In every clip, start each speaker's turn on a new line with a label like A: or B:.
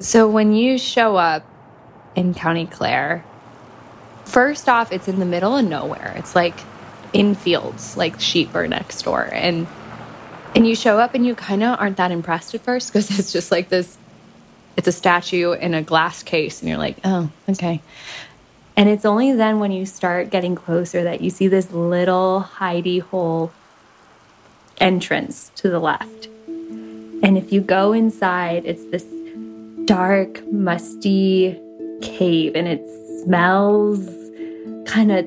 A: So when you show up in County Clare, first off, it's in the middle of nowhere. It's like in fields, like sheep are next door. And and you show up and you kind of aren't that impressed at first because it's just like this it's a statue in a glass case and you're like, "Oh, okay." And it's only then when you start getting closer that you see this little hidey hole entrance to the left. And if you go inside, it's this dark, musty cave and it smells kind of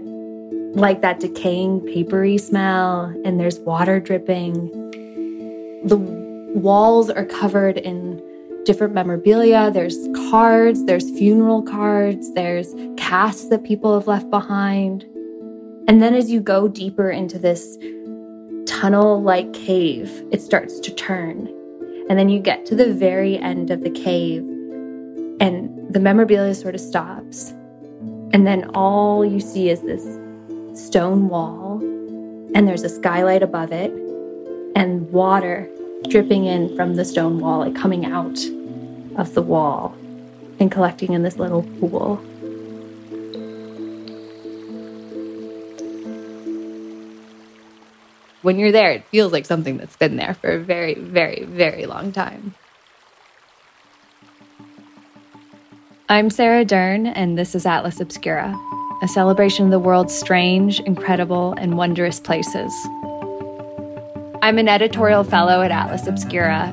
A: like that decaying papery smell and there's water dripping. The walls are covered in different memorabilia. There's cards, there's funeral cards, there's casts that people have left behind. And then as you go deeper into this tunnel like cave, it starts to turn. And then you get to the very end of the cave, and the memorabilia sort of stops. And then all you see is this stone wall, and there's a skylight above it, and water dripping in from the stone wall, like coming out of the wall and collecting in this little pool. When you're there, it feels like something that's been there for a very, very, very long time. I'm Sarah Durn, and this is Atlas Obscura, a celebration of the world's strange, incredible, and wondrous places. I'm an editorial fellow at Atlas Obscura,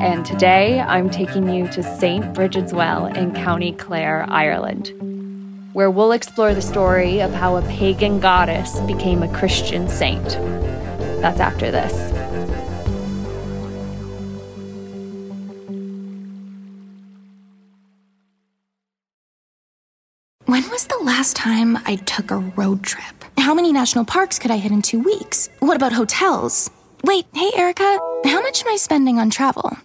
A: and today I'm taking you to St. Brigid's Well in County Clare, Ireland, where we'll explore the story of how a pagan goddess became a Christian saint. That's after this.
B: Last time I took a road trip? How many national parks could I hit in two weeks? What about hotels? Wait, hey, Erica, how much am I spending on travel?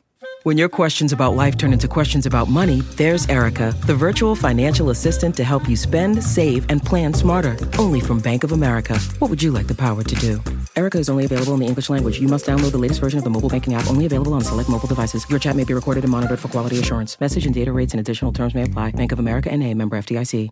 C: When your questions about life turn into questions about money, there's Erica, the virtual financial assistant to help you spend, save, and plan smarter. Only from Bank of America. What would you like the power to do? Erica is only available in the English language. You must download the latest version of the mobile banking app, only available on select mobile devices. Your chat may be recorded and monitored for quality assurance. Message and data rates and additional terms may apply. Bank of America and a member FDIC.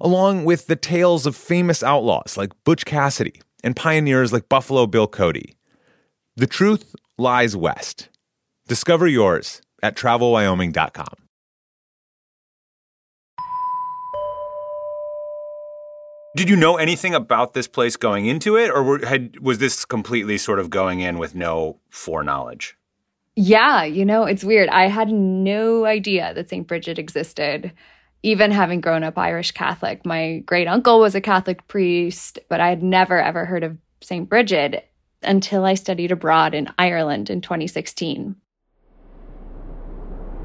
D: along with the tales of famous outlaws like Butch Cassidy and pioneers like Buffalo Bill Cody. The truth lies west. Discover yours at travelwyoming.com. Did you know anything about this place going into it, or were, had, was this completely sort of going in with no foreknowledge?
A: Yeah, you know, it's weird. I had no idea that St. Bridget existed, even having grown up Irish Catholic. My great uncle was a Catholic priest, but I had never, ever heard of St. Brigid until I studied abroad in Ireland in 2016.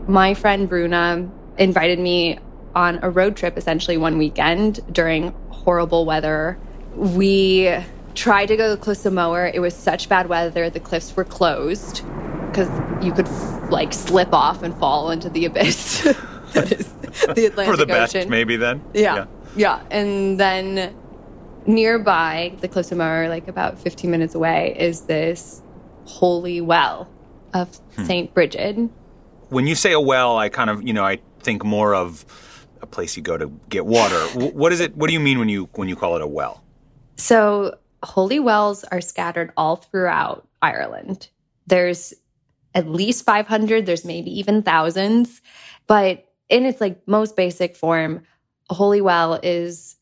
A: My friend Bruna invited me on a road trip essentially one weekend during horrible weather. We tried to go to the cliffs of Moher. It was such bad weather, the cliffs were closed because you could like slip off and fall into the abyss that is the Atlantic
D: For the best,
A: Ocean.
D: maybe then?
A: Yeah, yeah. Yeah. And then nearby the cliffs of Moher, like about 15 minutes away, is this holy well of hmm. St. Brigid.
D: When you say a well, I kind of, you know, I think more of a place you go to get water. What is it? What do you mean when you when you call it a well?
A: So, holy wells are scattered all throughout Ireland. There's at least 500, there's maybe even thousands. But in its like most basic form, a holy well is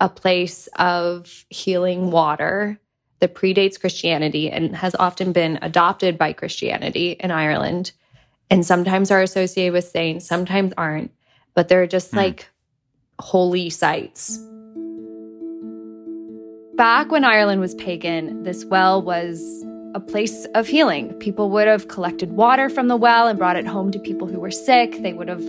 A: a place of healing water that predates Christianity and has often been adopted by Christianity in Ireland and sometimes are associated with saints, sometimes aren't, but they're just hmm. like holy sites. Back when Ireland was pagan, this well was a place of healing. People would have collected water from the well and brought it home to people who were sick. They would have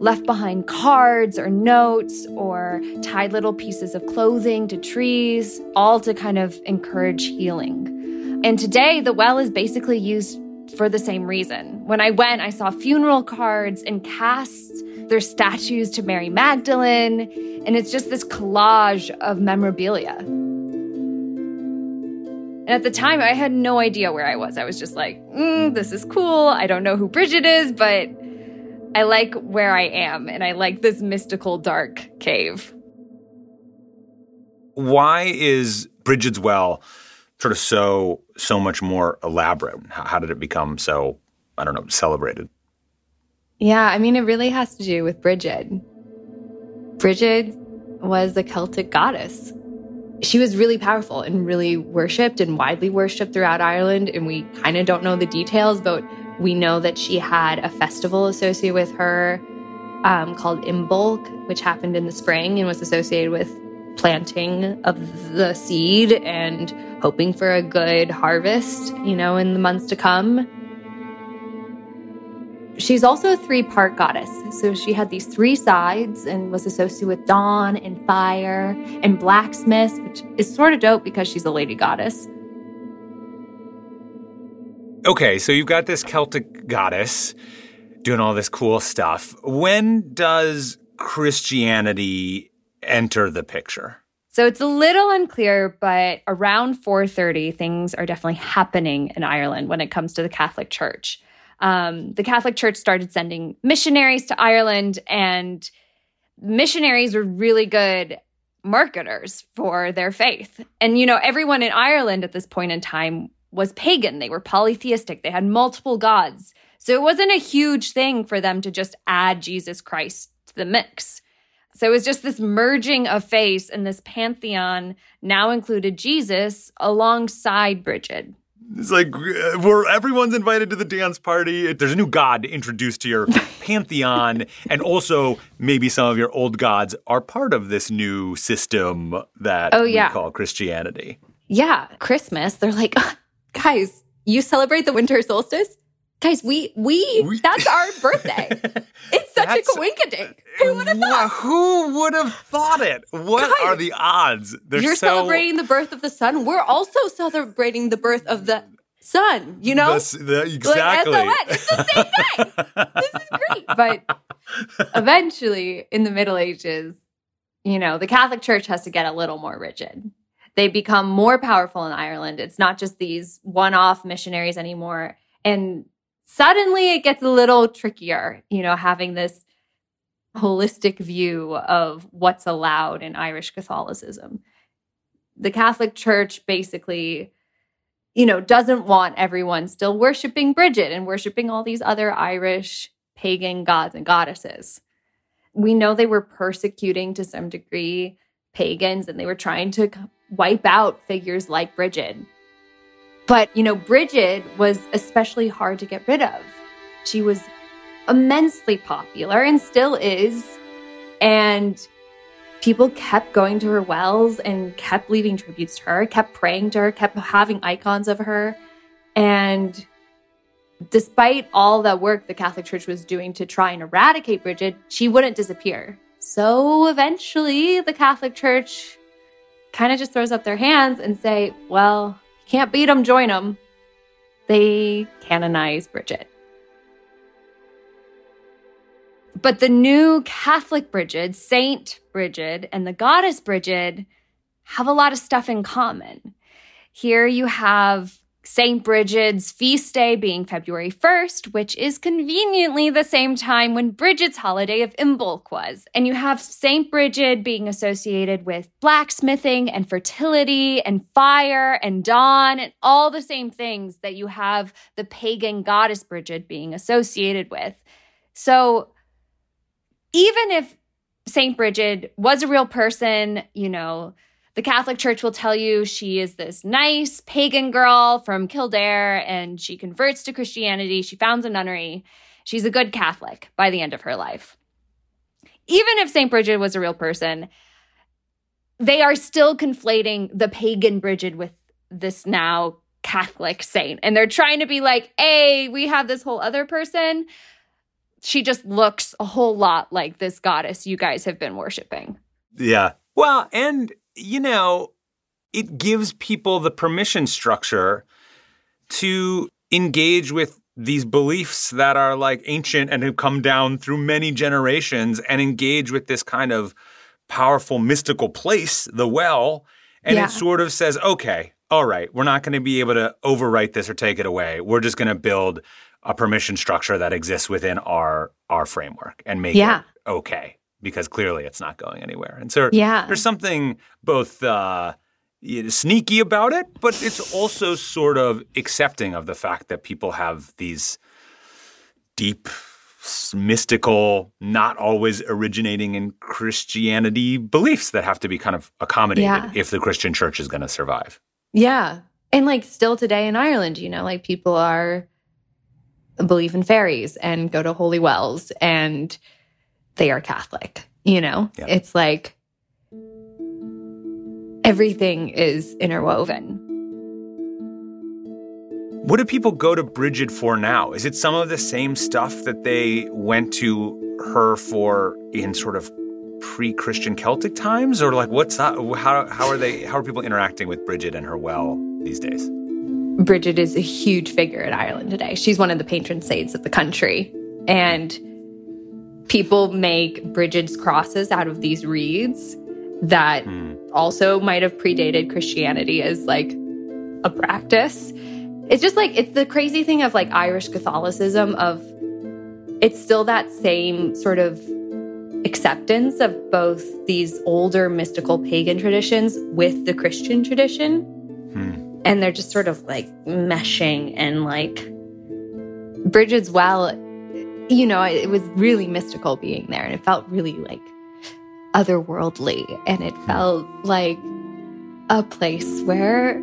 A: left behind cards or notes or tied little pieces of clothing to trees, all to kind of encourage healing. And today, the well is basically used for the same reason. When I went, I saw funeral cards and casts their statues to Mary Magdalene, and it's just this collage of memorabilia. And at the time, I had no idea where I was. I was just like, mm, this is cool. I don't know who Bridget is, but I like where I am, and I like this mystical dark cave.
D: Why is Bridget's Well sort of so so much more elaborate? How, how did it become so I don't know celebrated?
A: Yeah, I mean, it really has to do with Bridget. Bridget was a Celtic goddess. She was really powerful and really worshipped and widely worshipped throughout Ireland. And we kind of don't know the details, but we know that she had a festival associated with her um, called Imbolc, which happened in the spring and was associated with planting of the seed and hoping for a good harvest, you know, in the months to come. She's also a three part goddess. So she had these three sides and was associated with dawn and fire and blacksmith, which is sort of dope because she's a lady goddess.
D: Okay, so you've got this Celtic goddess doing all this cool stuff. When does Christianity enter the picture?
A: So it's a little unclear, but around 430, things are definitely happening in Ireland when it comes to the Catholic Church. Um, the Catholic Church started sending missionaries to Ireland, and missionaries were really good marketers for their faith. And, you know, everyone in Ireland at this point in time was pagan. They were polytheistic, they had multiple gods. So it wasn't a huge thing for them to just add Jesus Christ to the mix. So it was just this merging of faith, and this pantheon now included Jesus alongside Bridget.
D: It's like uh, where everyone's invited to the dance party. There's a new god introduced to your pantheon, and also maybe some of your old gods are part of this new system that
A: oh, yeah.
D: we call Christianity.
A: Yeah, Christmas. They're like, guys, you celebrate the winter solstice? Guys, we we, we that's our birthday. it's such a coinkydink. Who would have thought?
D: Who would have thought it? What are the odds?
A: They're you're so... celebrating the birth of the sun. We're also celebrating the birth of the sun. You know,
D: the, the, exactly. Like
A: It's the same day. this is great. But eventually, in the Middle Ages, you know, the Catholic Church has to get a little more rigid. They become more powerful in Ireland. It's not just these one-off missionaries anymore, and suddenly it gets a little trickier, you know, having this holistic view of what's allowed in Irish Catholicism. The Catholic Church basically, you know, doesn't want everyone still worshiping Bridget and worshiping all these other Irish pagan gods and goddesses. We know they were persecuting to some degree pagans and they were trying to wipe out figures like Bridget but, you know, Bridget was especially hard to get rid of. She was immensely popular and still is. And people kept going to her wells and kept leaving tributes to her, kept praying to her, kept having icons of her. And despite all that work the Catholic Church was doing to try and eradicate Bridget, she wouldn't disappear. So eventually, the Catholic Church kind of just throws up their hands and say, well, you can't beat them, join them. They canonize Bridget. But the new Catholic Bridget, Saint Bridget, and the goddess Bridget have a lot of stuff in common. Here you have St. Bridget's feast day being February 1st, which is conveniently the same time when Bridget's holiday of Imbolc was. And you have St. Bridget being associated with blacksmithing and fertility and fire and dawn and all the same things that you have the pagan goddess Bridget being associated with. So even if St. Bridget was a real person, you know, the Catholic Church will tell you she is this nice pagan girl from Kildare and she converts to Christianity. She founds a nunnery. She's a good Catholic by the end of her life. Even if St. Bridget was a real person, they are still conflating the pagan Bridget with this now Catholic saint. And they're trying to be like, hey, we have this whole other person. She just looks a whole lot like this goddess you guys have been worshiping.
D: Yeah. Well, and, you know, it gives people the permission structure to engage with these beliefs that are like ancient and have come down through many generations and engage with this kind of powerful mystical place, the well. And
A: Yeah.
D: it sort of says, okay, all right, we're not going to be able to overwrite this or take it away. We're just going to build a permission structure that exists within our our framework and make
A: Yeah.
D: it okay because clearly it's not going anywhere. And so
A: Yeah.
D: there's something both uh, sneaky about it, but it's also sort of accepting of the fact that people have these deep, mystical, not always originating in Christianity beliefs that have to be kind of accommodated
A: Yeah.
D: if the Christian church is going to survive.
A: Yeah. And like still today in Ireland, you know, like people are believe in fairies and go to holy wells and they are Catholic, you know?
D: Yeah.
A: It's like everything is interwoven.
D: What do people go to Bridget for now? Is it some of the same stuff that they went to her for in sort of pre-Christian Celtic times, or like what's that? How how are they? How are people interacting with Bridget and her well these days?
A: Bridget is a huge figure in Ireland today. She's one of the patron saints of the country. And people make Bridget's crosses out of these reeds that hmm. also might have predated Christianity as like a practice. It's just like it's the crazy thing of like Irish Catholicism of it's still that same sort of acceptance of both these older mystical pagan traditions with the Christian tradition and they're just sort of like meshing and like Bridget's well, you know, it was really mystical being there and it felt really like otherworldly. And it hmm. felt like a place where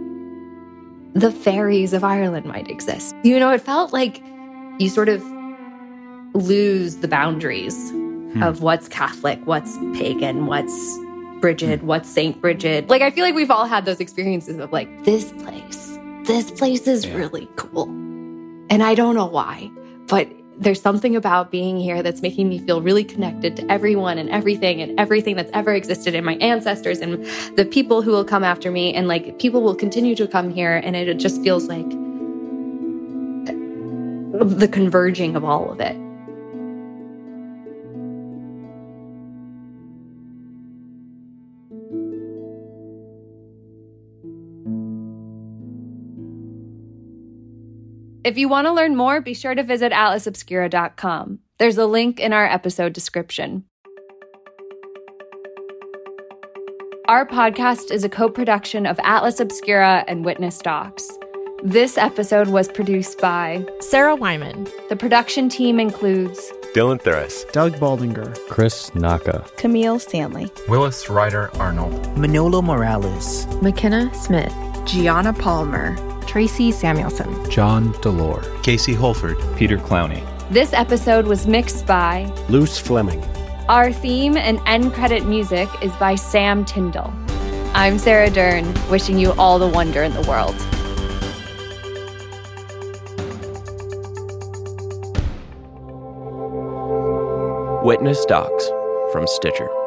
A: the fairies of Ireland might exist. You know, it felt like you sort of lose the boundaries hmm. of what's Catholic, what's pagan, what's Bridget, what's Saint Bridget. Like I feel like we've all had those experiences of like this place. This place is really cool. And I don't know why, but there's something about being here that's making me feel really connected to everyone and everything and everything that's ever existed and my ancestors and the people who will come after me and like people will continue to come here and it just feels like the converging of all of it. If you want to learn more, be sure to visit atlasobscura.com. There's a link in our episode description. Our podcast is a co production of Atlas Obscura and Witness Docs. This episode was produced by
E: Sarah Wyman,
A: the production team includes
D: Dylan Thuras.
F: Doug Baldinger,
G: Chris Naka.
E: Camille Stanley,
H: Willis Ryder Arnold.
F: Manolo Morales,
E: McKenna Smith,
I: Gianna Palmer,
E: Tracy Samuelson,
G: John Delore.
F: Casey Holford,
G: Peter Clowney.
A: This episode was mixed by
F: Luce Fleming.
A: Our theme and end credit music is by Sam Tyndall. I'm Sarah Durn, wishing you all the wonder in the world.
J: Witness Docs from Stitcher.